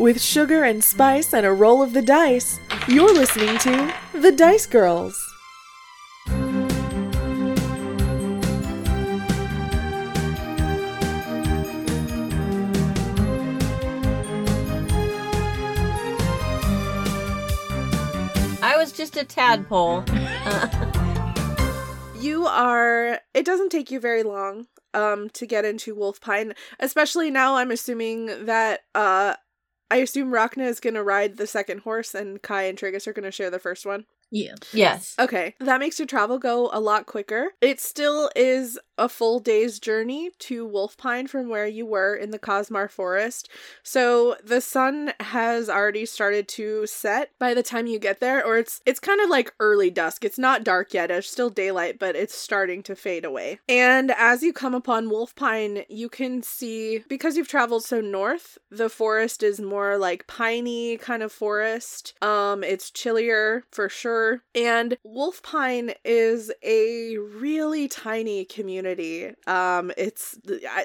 With sugar and spice and a roll of the dice, you're listening to The Dice Girls. I was just a tadpole. You are it doesn't take you very long um to get into WolfPine, especially now I'm assuming that uh I assume Rhakna is gonna ride the second horse and Kai and Triggus are gonna share the first one. Yeah. Yes. Okay, that makes your travel go a lot quicker. It still is a full day's journey to WolfPine from where you were in the Cosmar Forest. So the sun has already started to set by the time you get there, or it's it's kind of like early dusk. It's not dark yet, it's still daylight, but it's starting to fade away. And as you come upon WolfPine, you can see because you've traveled so north, the forest is more like piney kind of forest. Um, it's chillier for sure. And WolfPine is a really tiny community. Um, it's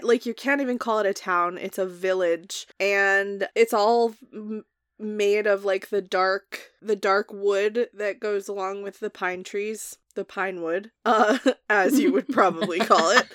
like you can't even call it a town, it's a village. And it's all m- made of like the dark the dark wood that goes along with the pine trees the pine wood uh as you would probably call it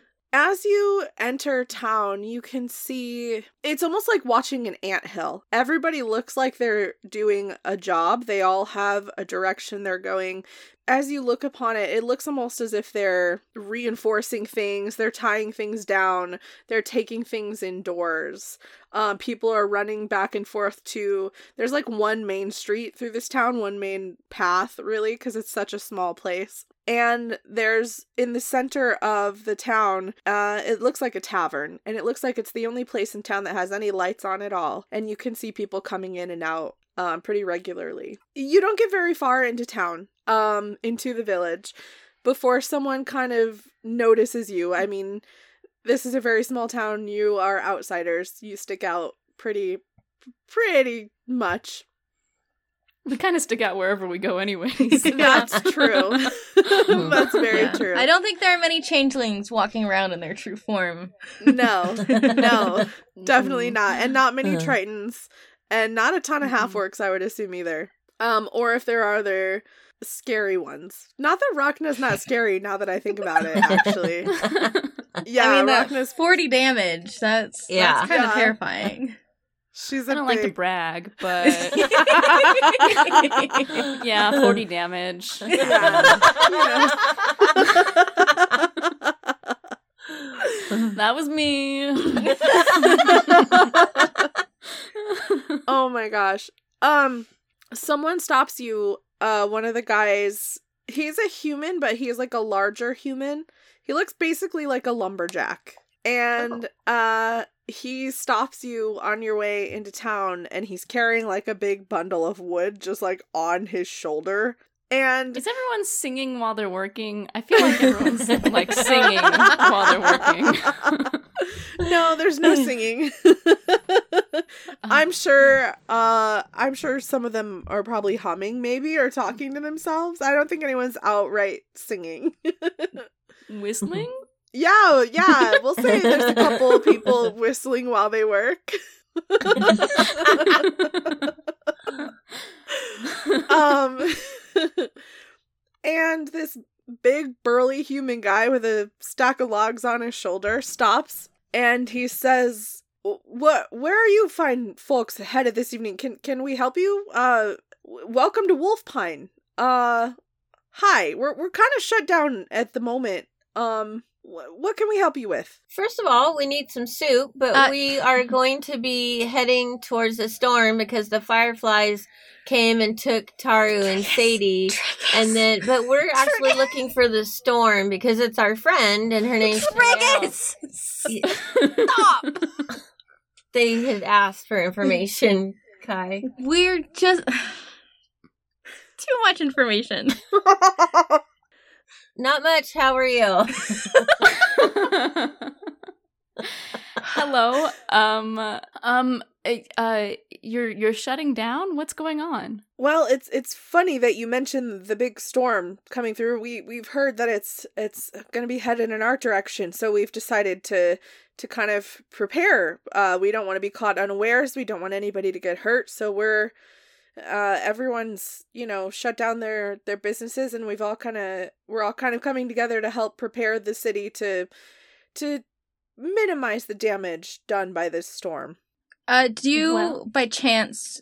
As you enter town, you can see it's almost like watching an ant hill. Everybody looks like they're doing a job. They all have a direction they're going. As you look upon it, it looks almost as if they're reinforcing things, they're tying things down, they're taking things indoors. Um, people are running back and forth to. There's like one main street through this town, one main path, really, because it's such a small place and there's in the center of the town uh it looks like a tavern and it looks like it's the only place in town that has any lights on at all and you can see people coming in and out um pretty regularly. You don't get very far into town um into the village before someone kind of notices you. I mean this is a very small town. You are outsiders. You stick out pretty pretty much We kind of stick out wherever we go, anyways. that's true that's very Yeah. true I don't think there are many changelings walking around in their true form. No, no, definitely not, and not many Uh. tritons, and not a ton of half orcs. I would assume either. Um, or if there are, they're scary ones. Not that Rhakna's not scary. Now that I think about it, actually, yeah, I mean, that Rhakna's 40 damage. That's Yeah. that's kind Yeah. of terrifying. She's a I don't like to brag, but yeah, 40 damage. Yeah, That was me. oh my gosh. Um someone stops you. Uh one of the guys, he's a human, but he's like a larger human. He looks basically like a lumberjack. And uh he stops you on your way into town and he's carrying like a big bundle of wood just like on his shoulder. And Is everyone singing while they're working? I feel like everyone's like singing while they're working. no, there's no singing. I'm sure uh I'm sure some of them are probably humming maybe or talking to themselves. I don't think anyone's outright singing. Whistling? Yeah, yeah, we'll say there's a couple of people whistling while they work. um and this big burly human guy with a stack of logs on his shoulder stops and he says what where are you fine folks headed this evening? Can can we help you? Uh w- welcome to WolfPine uh hi we're we're kind of shut down at the moment. Um what can we help you with First of all, we need some soup, but Uh, we are going to be heading towards the storm because the fireflies came and took Taru and Sadie. And then, but we're actually looking for the storm because it's our friend and her name's Triggus! Stop! they had asked for information, Kai. We're just too much information. Not much. How are you? Hello. Um um uh you're you're shutting down? What's going on? Well, it's it's funny that you mentioned the big storm coming through. We we've heard that it's it's going to be headed in our direction, so we've decided to to kind of prepare. Uh, we don't want to be caught unawares. We don't want anybody to get hurt. So we're uh, everyone's you know shut down their their businesses, and we've all kind of we're all kind of coming together to help prepare the city to to minimize the damage done by this storm. Uh, do you, Well- by chance,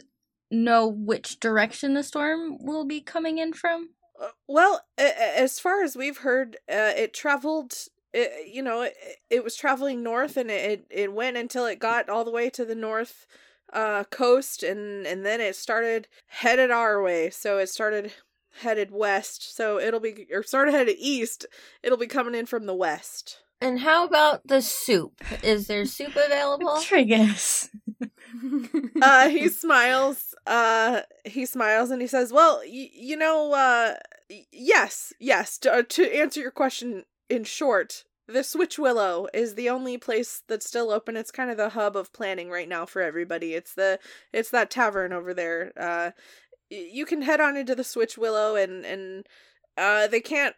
know which direction the storm will be coming in from? Uh, Well, a- a- as far as we've heard, uh, it traveled. It, you know, it, it was traveling north, and it it went until it got all the way to the north uh, coast, and and then it started headed our way. So it started headed west. So it'll be or started headed east. It'll be coming in from the west. And how about the soup? Is there soup available? Triggus. uh he smiles uh he smiles and he says well y- you know uh y- yes yes to, uh, to answer your question in short the switch willow is the only place that's still open. It's kind of the hub of planning right now for everybody. It's the it's that tavern over there. Uh you can head on into the switch willow and and uh they can't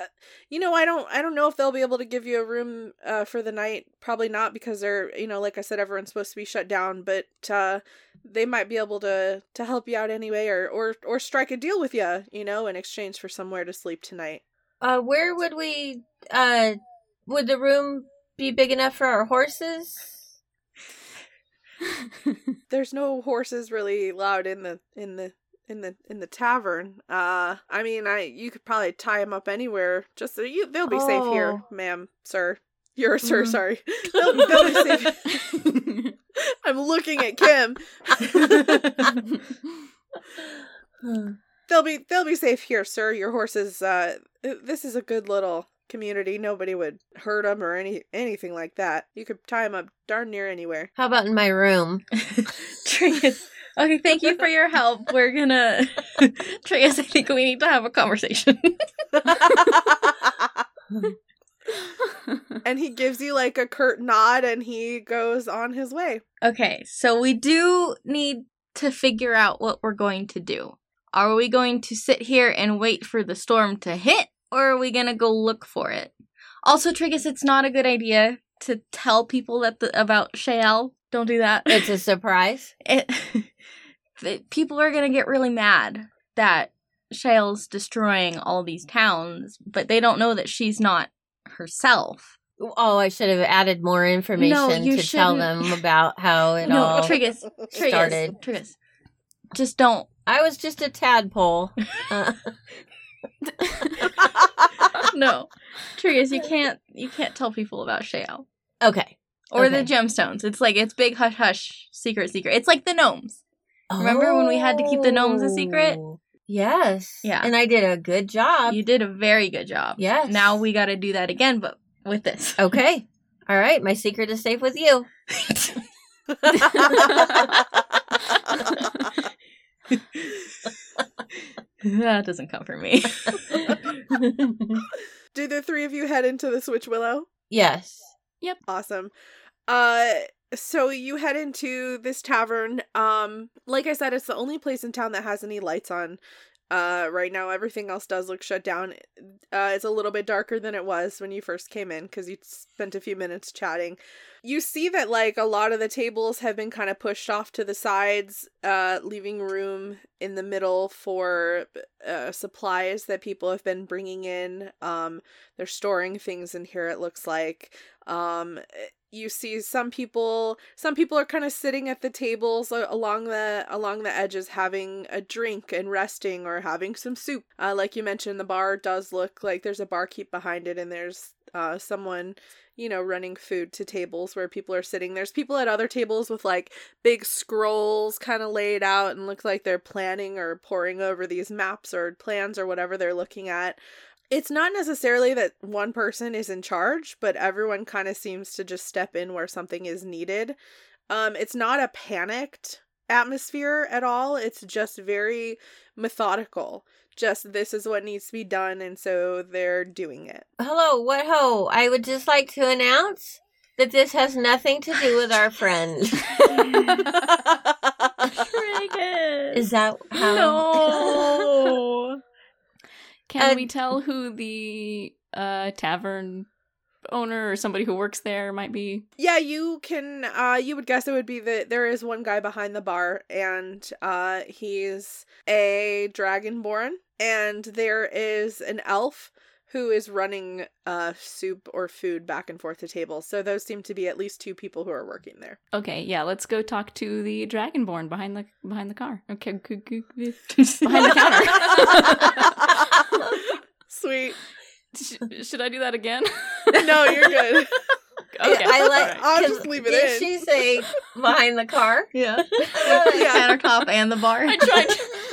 uh, you know i don't i don't know if they'll be able to give you a room uh for the night. Probably not because they're you know like i said everyone's supposed to be shut down but uh they might be able to to help you out anyway or or or strike a deal with you you know in exchange for somewhere to sleep tonight Uh, where would we? Uh, would the room be big enough for our horses? there's no horses really allowed in the in the in the in the tavern uh i mean i you could probably tie them up anywhere just so you they'll be safe here Oh. ma'am sir you're a sir Mhm. sorry they'll, they'll be safe i'm looking at kim Hmm. They'll be they'll be safe here sir your horses uh this is a good little community nobody would hurt them or any anything like that you could tie them up darn near anywhere How about in my room? Triggus. Okay, thank you for your help. We're gonna. Triggus, I think we need to have a conversation. and he gives you like a curt nod and he goes on his way okay, so we do need to figure out what we're going to do. Are we going to sit here and wait for the storm to hit, or are we gonna go look for it? Also, Triggus, it's not a good idea to tell people that the, about Shael. Don't do that. It's a surprise. it, the- people are gonna get really mad that Shael's destroying all these towns, but they don't know that she's not herself. Oh, I should have added more information you to tell shouldn't. them about how it no, all. Triggus, Triggus, started. Triggus. Just don't. I was just a tadpole. Uh, No, Triggus, you can't. You can't tell people about Shael. okay. or the gemstones. It's like it's big hush hush, secret secret. It's like the gnomes. Remember when we had to keep the gnomes a secret? Oh, Yes. Yeah. And I did a good job. You did a very good job. Yes. Now we got to do that again, but with this. Okay. All right. My secret is safe with you. That doesn't come from me. do the three of you head into the switch willow yes. Yep. Awesome. Uh so you head into this tavern. Um like I said it's the only place in town that has any lights on. Uh right now everything else does look shut down. Uh it's a little bit darker than it was when you first came in cuz you spent a few minutes chatting. You see that like a lot of the tables have been kind of pushed off to the sides, uh leaving room in the middle for uh supplies that people have been bringing in. Um they're storing things in here it looks like um you see some people some people are kind of sitting at the tables along the along the edges having a drink and resting or having some soup. Uh, like you mentioned the bar does look like there's a barkeep behind it and there's uh, someone you know running food to tables where people are sitting. There's people at other tables with like big scrolls kind of laid out and look like they're planning or poring over these maps or plans or whatever they're looking at it's not necessarily that one person is in charge, but everyone kind of seems to just step in where something is needed. Um, it's not a panicked atmosphere at all. It's just very methodical. Just this is what needs to be done, and so they're doing it. Hello. What ho? I would just like to announce that this has nothing to do with our friend. Is that how? no? Can Uh, we tell who the uh, tavern owner or somebody who works there might be. Yeah, you can uh you would guess it would be that there is one guy behind the bar and uh he's a dragonborn and there is an elf who is running uh soup or food back and forth to tables. So those seem to be at least two people who are working there. Okay, yeah, let's go talk to the dragonborn behind the behind the car. Okay, behind the counter. Sweet. Sh- should I do that again? No, you're good. okay, I like. alright. I'll 'cause just leave it Did in. she say behind the car? Yeah. Yeah. Countertop and the bar. I tried.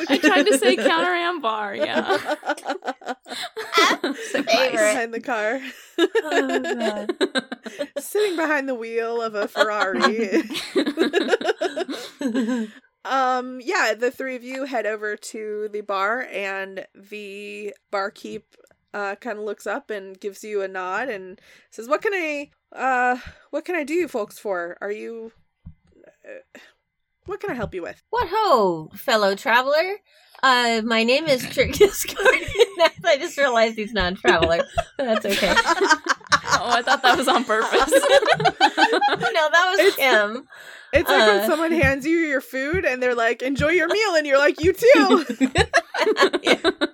I tried to say counter and bar. Yeah. Favorite. behind the car. Oh, Sitting behind the wheel of a Ferrari. Um, yeah, the three of you head over to the bar, and the barkeep uh kind of looks up and gives you a nod and says, "What can I uh what can I do you folks for? Are you uh, what can I help you with?" What ho, fellow traveler? Uh, my name is Triggus I just realized he's not a traveler. That's okay. oh, I thought that was on purpose. no, that was It's- him. It's like when Uh. someone hands you your food and they're like, "Enjoy your meal," and you're like, "You too."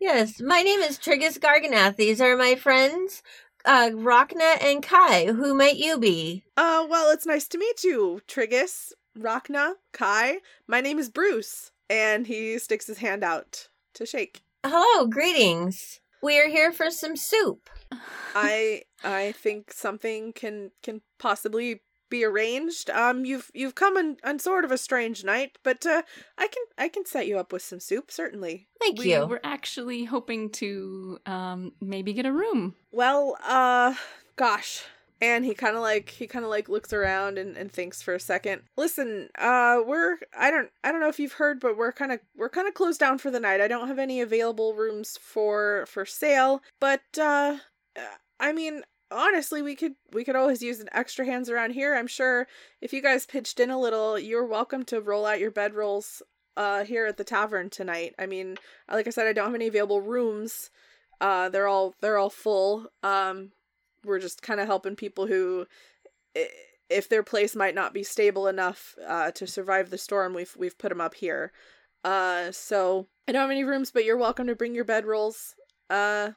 Yes, my name is Triggus Garganath. These are my friends, uh, Rhakna and Kai. Who might you be? uh, well, it's nice to meet you, Triggus, Rhakna, Kai. My name is Bruce, and he sticks his hand out to shake. Hello, greetings. We are here for some soup. I I think something can can possibly be arranged. Um, you've you've come on, on sort of a strange night, but uh, I can I can set you up with some soup certainly. Thank you. we you. were actually hoping to um maybe get a room. Well, uh, gosh. And he kind of like he kind of like looks around and, and thinks for a second. Listen, uh, we're I don't I don't know if you've heard, but we're kind of we're kind of closed down for the night. I don't have any available rooms for for sale, but uh, I mean honestly, we could we could always use an extra hands around here. I'm sure if you guys pitched in a little, you're welcome to roll out your bedrolls uh here at the tavern tonight. I mean, like I said, I don't have any available rooms. Uh, they're all they're all full. Um, we're just kind of helping people who, if their place might not be stable enough uh, to survive the storm, we've we've put them up here. Uh, so I don't have any rooms, but you're welcome to bring your bedrolls. Uh,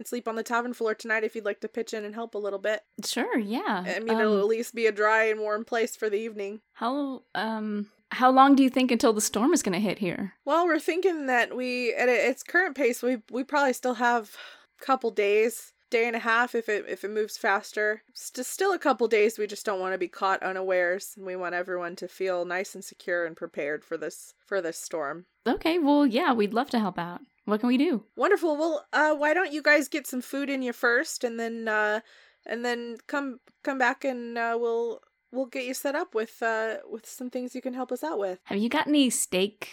and sleep on the tavern floor tonight if you'd like to pitch in and help a little bit. Sure, yeah. I mean, Um, it'll at least be a dry and warm place for the evening. how um how long do you think until the storm is going to hit here? Well, we're thinking that we at its current pace, we we probably still have a couple days, day and a half if it if it moves faster. St- still a couple days. We just don't want to be caught unawares, and we want everyone to feel nice and secure and prepared for this for this storm. Okay, well, yeah, we'd love to help out. What can we do? Wonderful. Well, uh, why don't you guys get some food in you first, and then uh, and then come come back and uh, we'll we'll get you set up with uh with some things you can help us out with. Have you got any steak?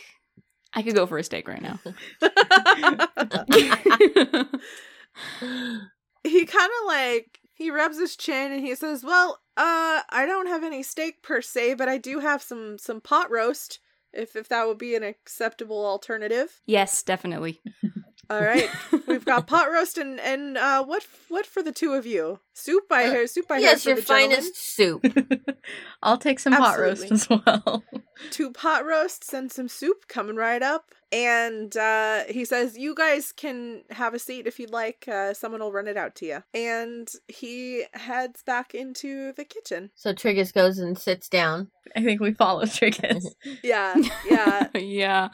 I could go for a steak right now. he kind of like he rubs his chin and he says, "Well, uh, I don't have any steak per se, but I do have some some pot roast. If if that would be an acceptable alternative. yes, definitely. All right, we've got pot roast and and uh, what what for the two of you? Soup. I Uh, heard soup. I heard yes, your the gentlemen. finest soup. I'll take some pot roast as well. two pot roasts and some soup coming right up. And uh, he says, You guys can have a seat if you'd like. Uh, someone will run it out to you. And he heads back into the kitchen. So Triggus goes and sits down. I think we follow Triggus. Yeah, yeah. yeah.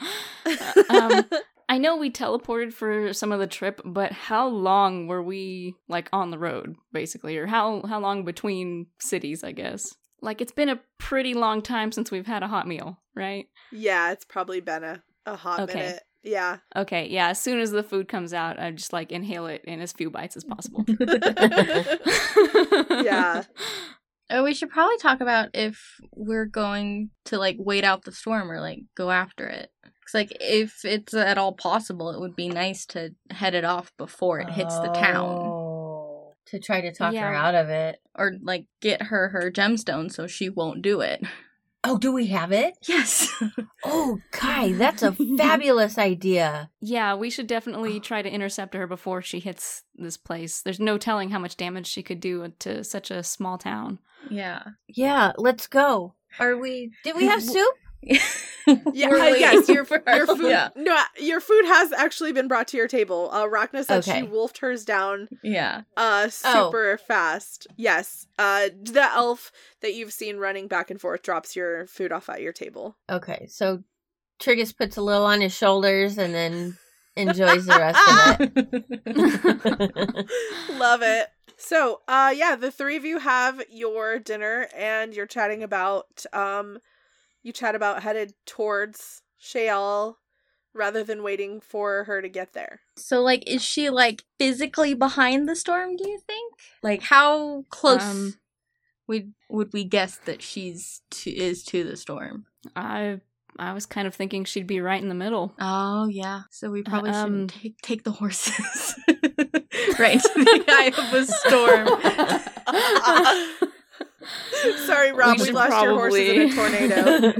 Um, I know we teleported for some of the trip, but how long were we like on the road, basically, or how how long between cities? I guess. Like it's been a pretty long time since we've had a hot meal, right? yeah, it's probably been a, a hot Okay. minute. Yeah. Okay, yeah. As soon as the food comes out, I just like inhale it in as few bites as possible. Yeah. Oh, we should probably talk about if we're going to like wait out the storm or like go after it. Cause like if it's at all possible, it would be nice to head it off before it hits the town, Oh. To try to talk her Yeah. out of it. or like get her her gemstone so she won't do it. Oh, do we have it? Yes. Oh, Kai, that's a fabulous idea. Yeah, we should definitely oh. try to intercept her before she hits this place. There's no telling how much damage she could do to such a small town. yeah. Yeah, let's go. Are we? Did we have soup? Yeah, yes, your, your food. Yeah. No, your food has actually been brought to your table. Uh, Rhakna said Okay. she wolfed hers down Yeah. uh Oh. super fast. Yes. Uh the elf that you've seen running back and forth drops your food off at your table. Okay, so Triggus puts a little on his shoulders and then enjoys the rest of it. Love it. So, uh yeah, the three of you have your dinner and you're chatting about um you chat about headed towards Shael rather than waiting for her to get there. so, like, is she like physically behind the storm? Do you think? Like, how close Um, would would we guess that she's to, is to the storm? I I was kind of thinking she'd be right in the middle. Oh yeah. So we probably Um, shouldn't take take the horses right into the eye of the storm. Sorry, Rob, we, should lost your horses in a tornado.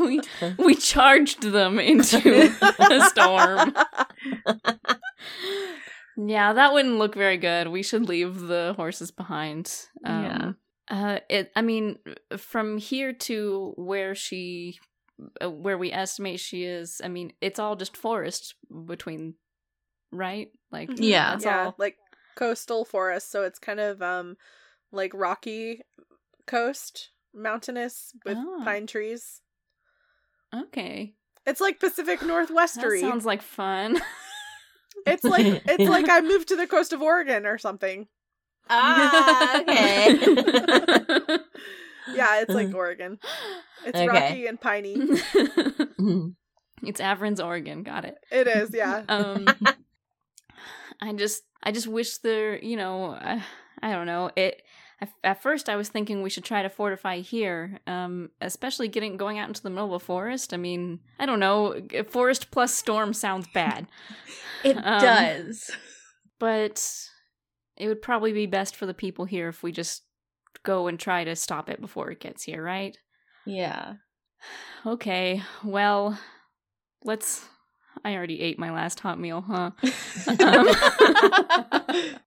we we charged them into the storm. Yeah, that wouldn't look very good. We should leave the horses behind. Yeah. Uh, it. I mean, from here to where she, uh, where we estimate she is. I mean, it's all just forest between, right? Like, Yeah. that's yeah, all. like coastal forest, so it's kind of um like rocky coast, mountainous with Oh. pine trees. Okay, It's like Pacific that sounds like fun. It's like it's like I moved to the coast of Oregon or something. ah, okay. Yeah, it's like Oregon. It's Okay. rocky and piney. it's Averin's Oregon. Got it. It is, yeah. Um, I just, I just wish there, you know, I, I don't know. It at, first I was thinking we should try to fortify here, um, especially getting going out into the middle of a forest. I mean, I don't know. Forest plus storm sounds bad, It Um, does. but it would probably be best for the people here if we just go and try to stop it before it gets here, right? Yeah. Okay, well, let's. I already ate my last hot meal, huh?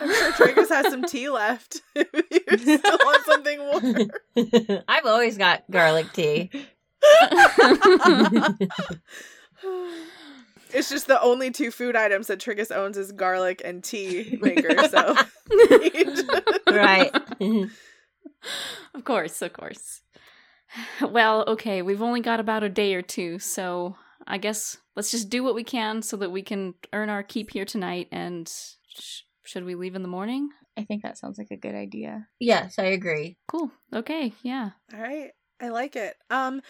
I'm sure Triggus has some tea left. If you still want something warm. I've always got garlic tea. It's just the only two food items that Triggus owns is garlic and tea maker, so right. of course, of course. Well, okay, we've only got about a day or two, so I guess let's just do what we can so that we can earn our keep here tonight. And sh- should we leave in the morning? I think that sounds like a good idea. yes, I agree. Cool. Okay. Yeah. All right. I like it. Um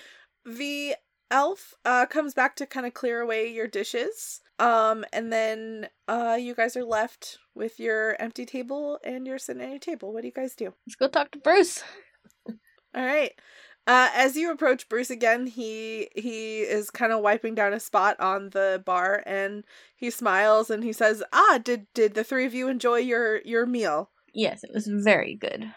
the elf uh comes back to kind of clear away your dishes. Um and then uh you guys are left with your empty table and you're sitting at your table. What do you guys do? Let's go talk to Bruce. All right. Uh, as you approach Bruce again, he he is kind of wiping down a spot on the bar, and he smiles and he says, "Ah, did did the three of you enjoy your your meal?" Yes, it was very good.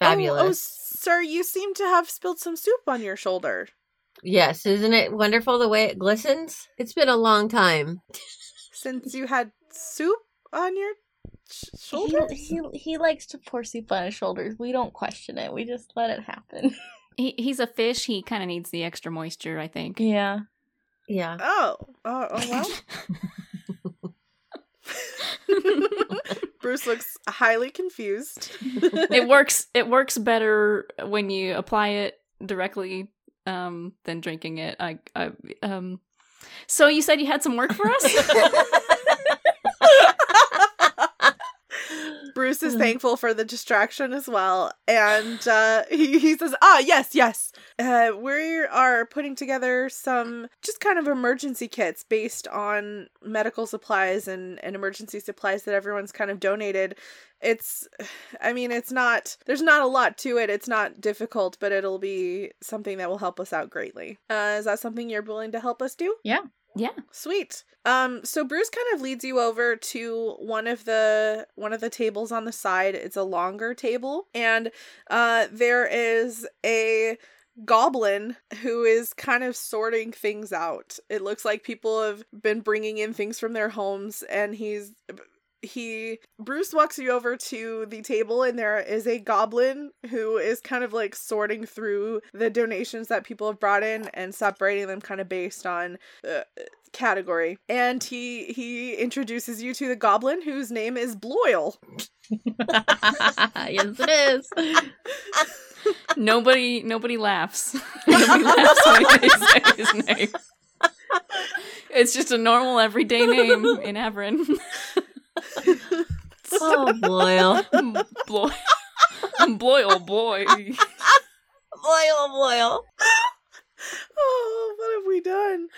Fabulous. Oh, oh, sir, you seem to have spilled some soup on your shoulder. Yes, isn't it wonderful the way it glistens? It's been a long time. Since you had soup on your sh- He, shoulder, he he likes to pour soup on his shoulders. We don't question it. We just let it happen. He, he's a fish. He kind of needs the extra moisture, I think. Yeah. Yeah. oh, oh, oh well. Bruce looks highly confused. it works. It works better when you apply it directly um, than drinking it. I, I um. So you said you had some work for us. Bruce is thankful for the distraction as well. And uh, he, he says, Ah, yes, yes. Uh, we are putting together some just kind of emergency kits based on medical supplies and, and emergency supplies that everyone's kind of donated. It's, I mean, it's not, there's not a lot to it. It's not difficult, but it'll be something that will help us out greatly. Uh, is that something you're willing to help us do? Yeah. Yeah. Sweet. Um, so Bruce kind of leads you over to one of the one of the tables on the side. It's a longer table, and uh, there is a goblin who is kind of sorting things out. It looks like people have been bringing in things from their homes, and he's he Bruce walks you over to the table and there is a goblin who is kind of like sorting through the donations that people have brought in and separating them kind of based on uh, category. And he he introduces you to the goblin whose name is Bloyle. yes, it is. Nobody nobody laughs. nobody laughs when they say his name. It's just a normal everyday name in Everin. Oh, Boyle. Bloy. Bloyle boy. Boyle, Boyle. Oh, what have we done?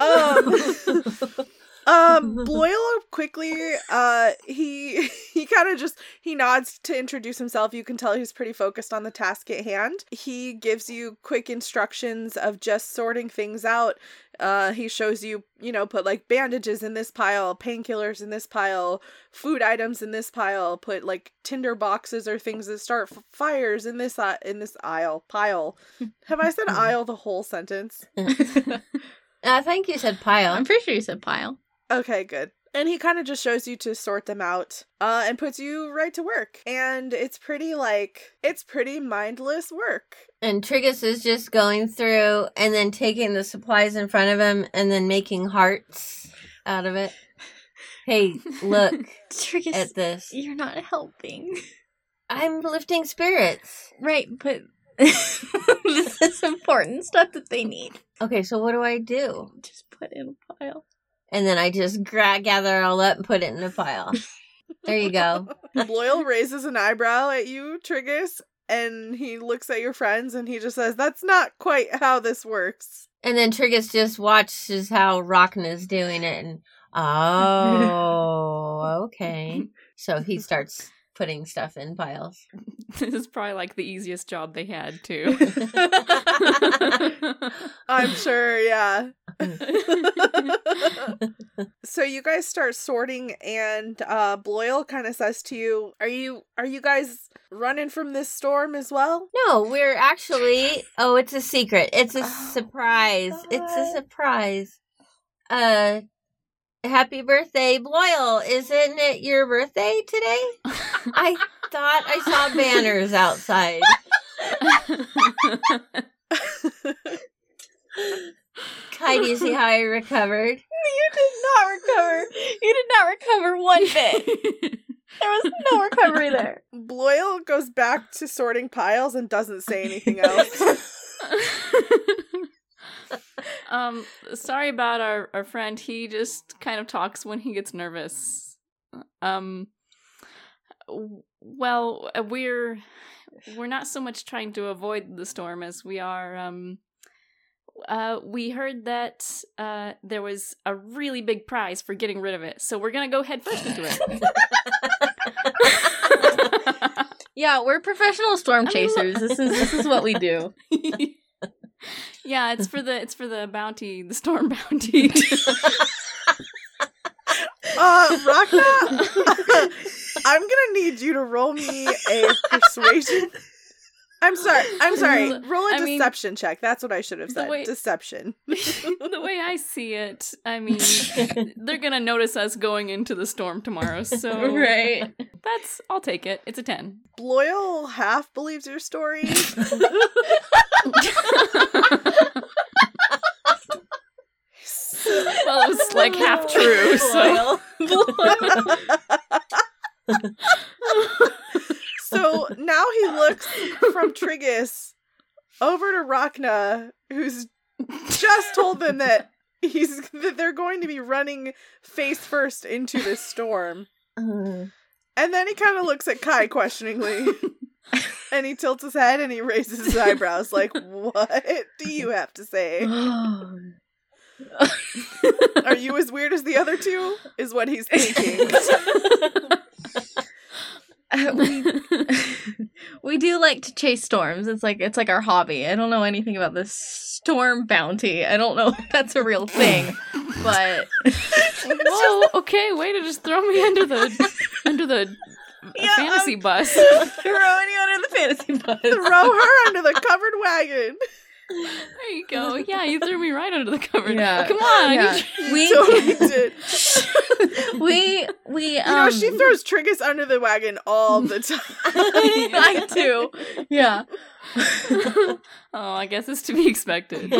Um um Bloyle quickly uh he he kind of just he nods to introduce himself you can tell he's pretty focused on the task at hand he gives you quick instructions of just sorting things out uh he shows you you know put like bandages in this pile painkillers in this pile food items in this pile put like tinder boxes or things that start f- fires in this uh, in this aisle pile have i said aisle the whole sentence I think you said pile. I'm pretty sure you said pile. Okay, good. And he kind of just shows you to sort them out uh, and puts you right to work. And it's pretty, like, it's pretty mindless work. And Triggus is just going through and then taking the supplies in front of him and then making hearts out of it. Hey, look Triggus, at this. you're not helping. I'm lifting spirits. Right, but this is important stuff that they need. Okay, so what do I do? Just put in a pile. And then I just gra- gather it all up and put it in a pile. There you go. Bloyle raises an eyebrow at you, Triggus, and he looks at your friends and he just says, That's not quite how this works. And then Triggus just watches how Rhakna's doing it and oh, okay. So he starts putting stuff in piles. this is probably like the easiest job they had too. I'm sure, yeah. so you guys start sorting and uh Bloyle kind of says to you, "Are you are you guys running from this storm as well?" No, we're actually. Oh, it's a secret. It's a Oh, surprise. It's a surprise. Uh, happy birthday, Bloyle! Isn't it your birthday today? I thought I saw banners outside. Kai, do you see how I recovered? You did not recover. You did not recover one bit. There was no recovery there. Bloyle goes back to sorting piles and doesn't say anything else. um, sorry about our, our friend. He just kind of talks when he gets nervous. Um, well, uh, we're we're not so much trying to avoid the storm as we are. Um, uh, we heard that uh, there was a really big prize for getting rid of it, so we're gonna go head first into it. Yeah, we're professional storm chasers. This is this is what we do. yeah, it's for the it's for the bounty, the storm bounty. Uh, Rhakna, I'm gonna need you to roll me a persuasion. I'm sorry. I'm sorry. Roll a I mean, deception check. That's what I should have the said. way- Deception. the way I see it, I mean, they're gonna notice us going into the storm tomorrow, so right. that's I'll take it. It's a ten. Bloyle half believes your story. well, it was like half true. So so now he looks from Triggus over to Rhakna, who's just told them that he's that they're going to be running face first into this storm. Uh, And then he kind of looks at Kai questioningly. and he tilts his head and he raises his eyebrows like, "What do you have to say? Are you as weird as the other two?" Is what he's thinking. Uh, we we do like to chase storms. It's like it's like our hobby. I don't know anything about this storm bounty. I don't know if that's a real thing. but Whoa, okay, way to just throw me under the under the Yeah, fantasy bus. throwing you under the fantasy bus. Throw her under the covered wagon. There you go. Yeah, you threw me right under the cover. Yeah. Come on. Yeah. need you- We totally did. we we You know, um, she throws Triggus under the wagon all the time. I do. Yeah. oh, I guess it's to be expected.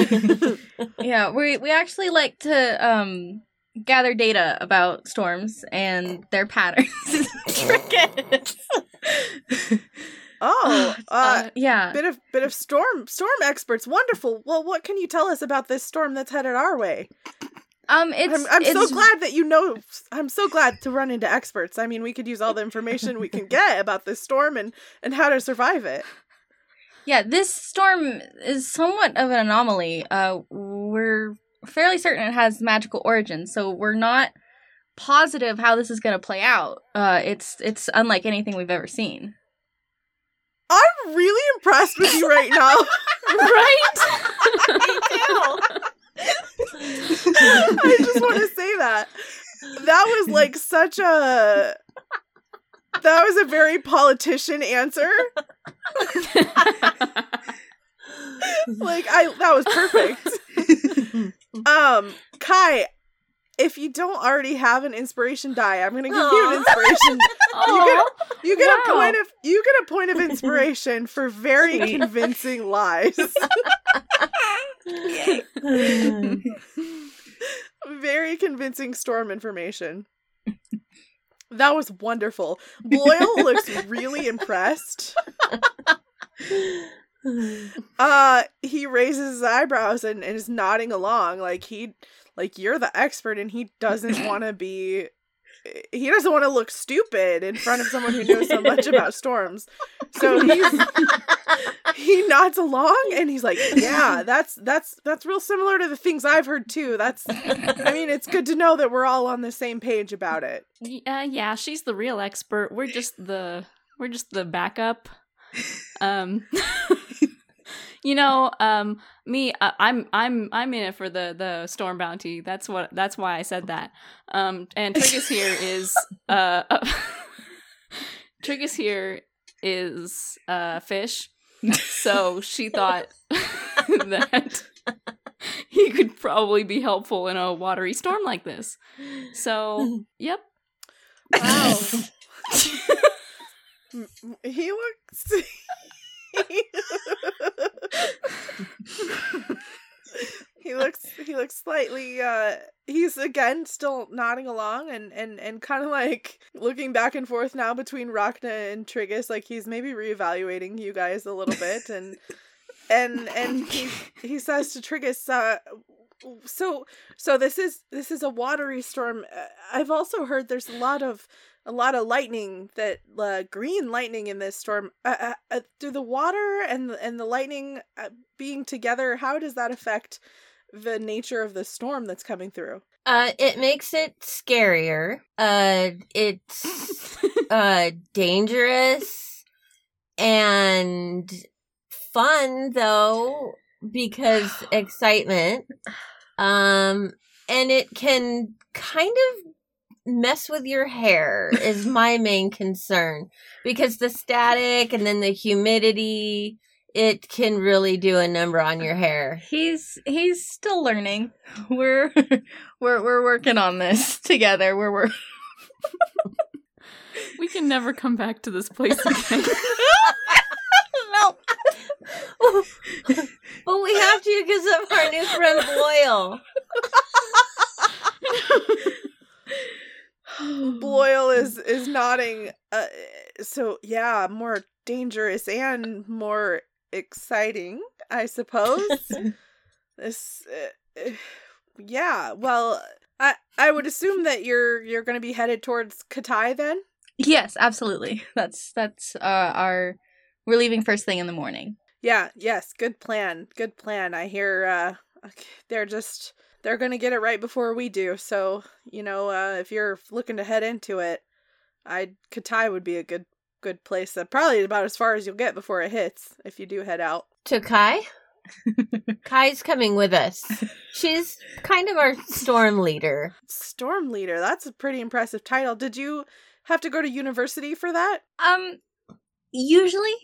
Yeah, we we actually like to um gather data about storms and their patterns. Crickets. Oh, uh, Uh, yeah. bit of bit of storm storm experts. Wonderful. Well, what can you tell us about this storm that's headed our way? Um it's I'm, I'm so glad that you know. I'm so glad to run into experts. I mean, we could use all the information we can get about this storm and and how to survive it. Yeah, this storm is somewhat of an anomaly. Uh we're fairly certain it has magical origins, so we're not positive how this is going to play out. Uh it's it's unlike anything we've ever seen. I'm really impressed with you right now. right? I just want to say that. That was like such a That was a very politician answer. Like I that was perfect. um Kai, if you don't already have an inspiration die, I'm going to give you an inspiration. You get a Wow. point of you get a point of inspiration for very Sweet. convincing lies. very convincing storm information. That was wonderful. Boyle looks really impressed. Uh he raises his eyebrows and, and is nodding along like he like you're the expert and he doesn't want to be he doesn't want to look stupid in front of someone who knows so much about storms. So he's he nods along and he's like, "Yeah, that's that's that's real similar to the things I've heard too. That's I mean, it's good to know that we're all on the same page about it." Uh, yeah, she's the real expert. We're just the we're just the backup. Um, you know, um, me, I, I'm I'm I'm in it for the the storm bounty. That's what that's why I said that. Um, and Triggus here is uh, uh Triggus here is uh fish. So she thought that he could probably be helpful in a watery storm like this. So, yep. Wow. He looks he looks he looks slightly uh he's again still nodding along and and and kind of like looking back and forth now between Rhakna and Triggus like he's maybe reevaluating you guys a little bit and and and he he says to Triggus uh so so this is this is a watery storm. Uh, i've also heard there's a lot of a lot of lightning that uh, green lightning in this storm uh, uh, through the water and the, and the lightning uh, being together how does that affect the nature of the storm that's coming through Uh, it makes it scarier. Uh, it's uh dangerous and fun though because excitement. Um, and it can kind of mess with your hair is my main concern because the static and then the humidity it can really do a number on your hair. He's he's still learning. We're we're we're working on this together. We're we're We can never come back to this place again. no. But we have to because of our new friend Boyle. boyle is is nodding uh, so yeah more dangerous and more exciting i suppose this uh, uh, yeah well i i would assume that you're you're going to be headed towards katai then Yes, absolutely. That's that's uh, our. We're leaving first thing in the morning. yeah yes good plan good plan i hear uh they're just they're going to get it right before we do so you know uh if you're looking to head into it i katai would be a good good place That probably about as far as you'll get before it hits if you do head out To Kai? Kai's coming with us. She's kind of our storm leader. Storm leader. That's a pretty impressive title. Did you have to go to university for that? Um, usually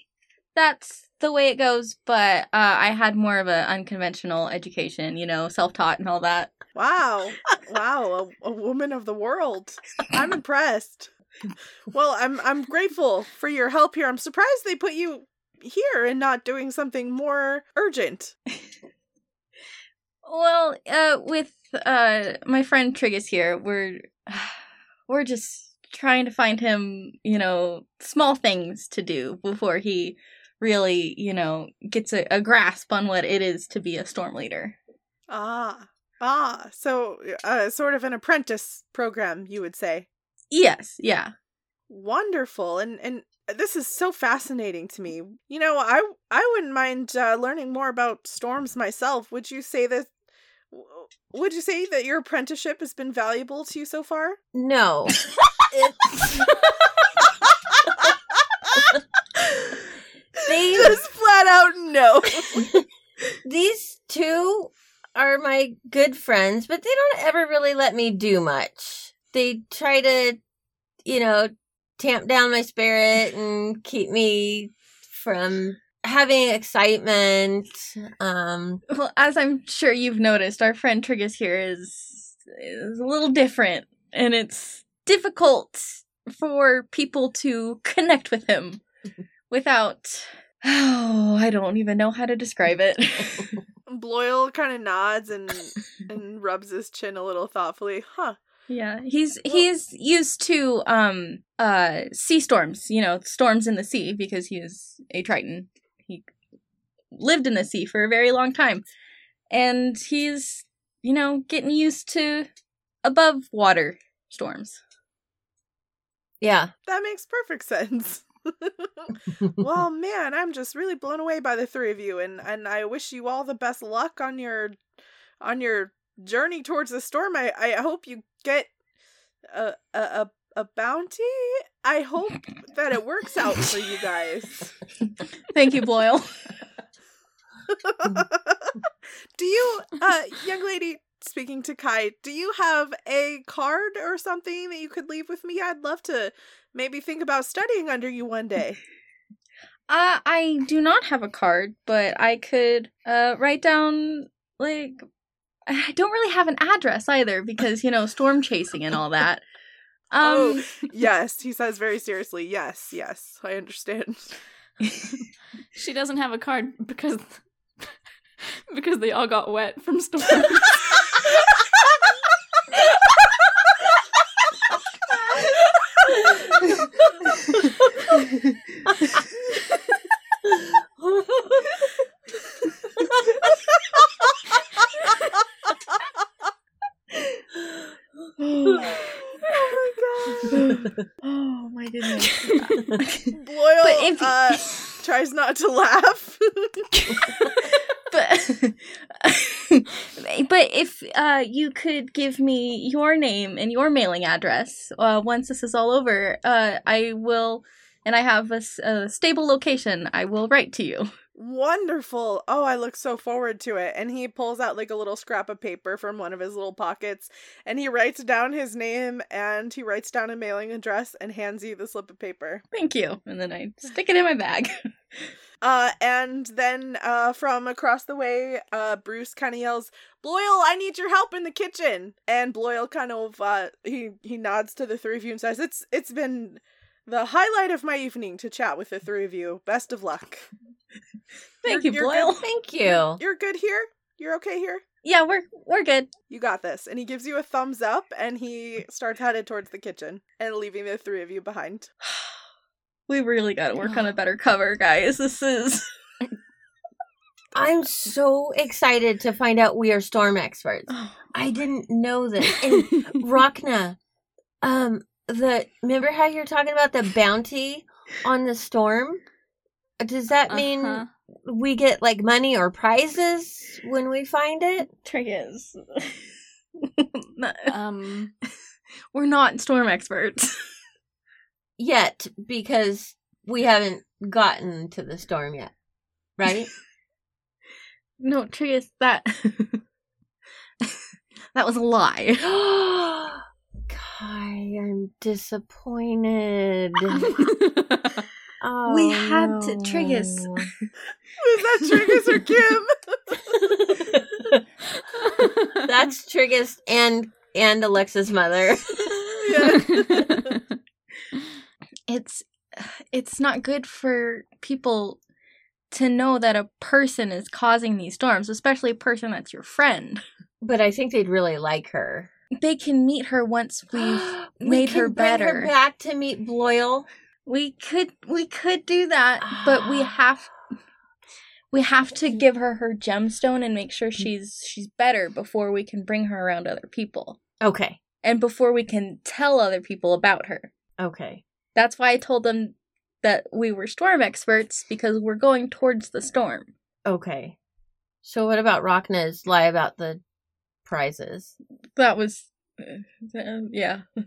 that's the way it goes, but uh, I had more of an unconventional education, you know, self taught and all that. Wow. wow, a, a woman of the world. I'm impressed. Well, I'm I'm grateful for your help here. I'm surprised they put you here and not doing something more urgent. Well, uh, with uh, my friend Trigus here, we're we're just trying to find him, you know, small things to do before he really, you know, gets a, a grasp on what it is to be a storm leader. Ah. Ah, so uh, sort of an apprentice program, you would say. Yes, yeah. Wonderful. And and this is so fascinating to me. You know, I I wouldn't mind uh, learning more about storms myself. Would you say that would you say that your apprenticeship has been valuable to you so far? No. It's- they Just flat out no. these two are my good friends, but they don't ever really let me do much. They try to, you know, tamp down my spirit and keep me from having excitement. Um, Well, as I'm sure you've noticed, our friend Triggus here is is a little different, and it's difficult for people to connect with him without. Oh, I don't even know how to describe it. Bloyle kind of nods and and rubs his chin a little thoughtfully. Huh. yeah, he's he's used to um uh sea storms, you know, storms in the sea because he is a Triton. He lived in the sea for a very long time. And he's, you know, getting used to above water storms. yeah. That makes perfect sense. well, man, I'm just really blown away by the three of you and and I wish you all the best luck on your on your journey towards the storm. I I hope you get a a a, a bounty. I hope that it works out for you guys. Thank you, Bloyle. do you uh young lady speaking to Kai, do you have a card or something that you could leave with me? I'd love to maybe think about studying under you one day. Uh, I do not have a card, but I could uh write down like I don't really have an address either because you know storm chasing and all that. Um, Oh. yes, he says very seriously. Yes, yes, I understand. She doesn't have a card because because they all got wet from storms. oh oh my goodness. my god. Bloyle But if- uh, tries not to laugh. but but if uh, you could give me your name and your mailing address uh, once this is all over, uh, I will, and I have a stable location. I will write to you. Wonderful. Oh, I look so forward to it. And he pulls out like a little scrap of paper from one of his little pockets and he writes down his name and he writes down a mailing address and hands you the slip of paper. Thank you. And then I stick it in my bag. Uh, and then uh, from across the way, uh, Bruce kind of yells, "Bloyle, I need your help in the kitchen." And Bloyle kind of uh, he he nods to the three of you and says, "It's it's been the highlight of my evening to chat with the three of you. Best of luck. Thank You're- you, you're Bloyle. Thank you. You're good here. You're okay here. Yeah, we're we're good. You got this." And he gives you a thumbs up, and he starts headed towards the kitchen and leaving the three of you behind. We really got to work on a better cover, guys. This is I'm so excited to find out we are storm experts. I didn't know this. And Rhakna, um, the remember how you're talking about the bounty on the storm? Does that mean Uh-huh. we get like money or prizes when we find it? trick is Um, we're not storm experts. Yet, because we haven't gotten to the storm yet. Right? No, Triggus, that that was a lie. Kai, I'm disappointed. Oh, We had to- Triggus. no. Was that Triggus or Kim? That's Triggus and and Alexa's mother. yeah. It's it's not good for people to know that a person is causing these storms, especially a person that's your friend. But I think they'd really like her. They can meet her once we've We made can her bring better. Her back to meet Bloyle. We could we could do that, but we ah. have we have to mm-hmm. give her her gemstone and make sure she's she's better before we can bring her around other people Okay. and before we can tell other people about her. Okay. That's why I told them that we were storm experts because we're going towards the storm. Okay. So what about Rhakna's lie about the prizes? That was yeah.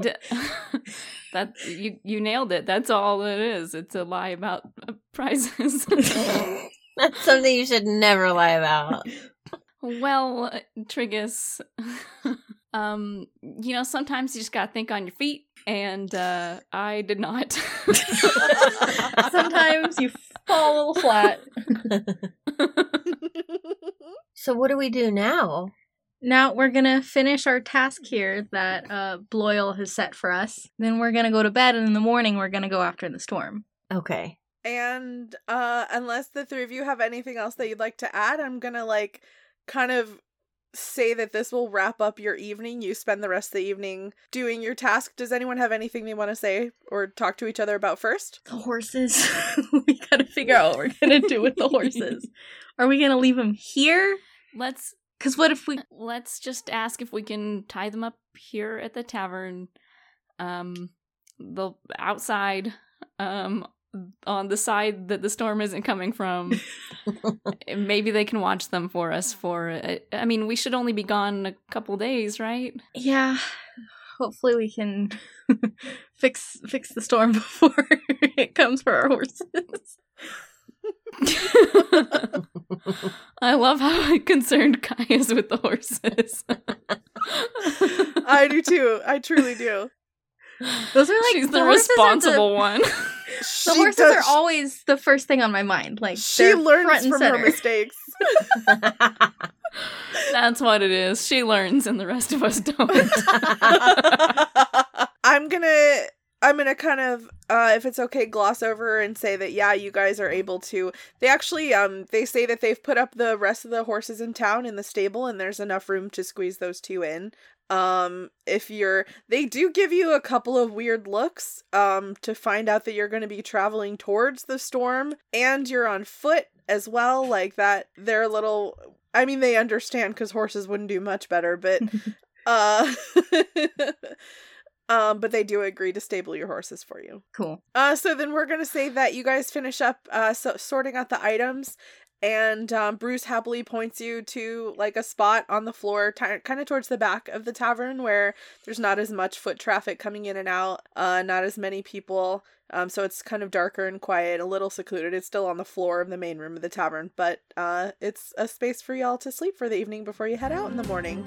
D- that you you nailed it. That's all it is. It's a lie about uh, prizes. That's something you should never lie about. well, uh, Triggus, um, you know sometimes you just gotta think on your feet, and uh, I did not. Sometimes you fall a little flat. So what do we do now? Now we're gonna finish our task here that uh Bloyle has set for us. Then we're gonna go to bed and in the morning we're gonna go after the storm. Okay. And uh unless the three of you have anything else that you'd like to add, I'm gonna like kind of say that this will wrap up your evening. You spend the rest of the evening doing your task. Does anyone have anything they want to say or talk to each other about first? The horses. we gotta figure out what we're gonna do with the horses. Are we gonna leave them here? let's Cause what if we let's just ask if we can tie them up here at the tavern, um, the outside, um, on the side that the storm isn't coming from. Maybe they can watch them for us. For I mean, we should only be gone a couple days, right? Yeah. Hopefully we can fix fix the storm before it comes for our horses. I love how concerned Kai is with the horses. I do too. I truly do. Those are like She's the the, horses are responsible one. The, She the horses does- are always the first thing on my mind. Like She they're front learns and from her mistakes. That's what it is. She learns, and the rest of us don't. I'm gonna I'm gonna kind of uh if it's okay gloss over and say that yeah you guys are able to they actually um they say that they've put up the rest of the horses in town in the stable and there's enough room to squeeze those two in um if you're they do give you a couple of weird looks um to find out that you're going to be traveling towards the storm and you're on foot as well like that they're a little i mean they understand because horses wouldn't do much better but uh um but they do agree to stable your horses for you Cool. uh so then we're gonna say that you guys finish up uh so sorting out the items and um, Bruce happily points you to like a spot on the floor, ti kind of towards the back of the tavern, where there's not as much foot traffic coming in and out, uh, not as many people. Um, so it's kind of darker and quiet, a little secluded. It's still on the floor of the main room of the tavern, but uh, it's a space for y'all to sleep for the evening before you head out in the morning.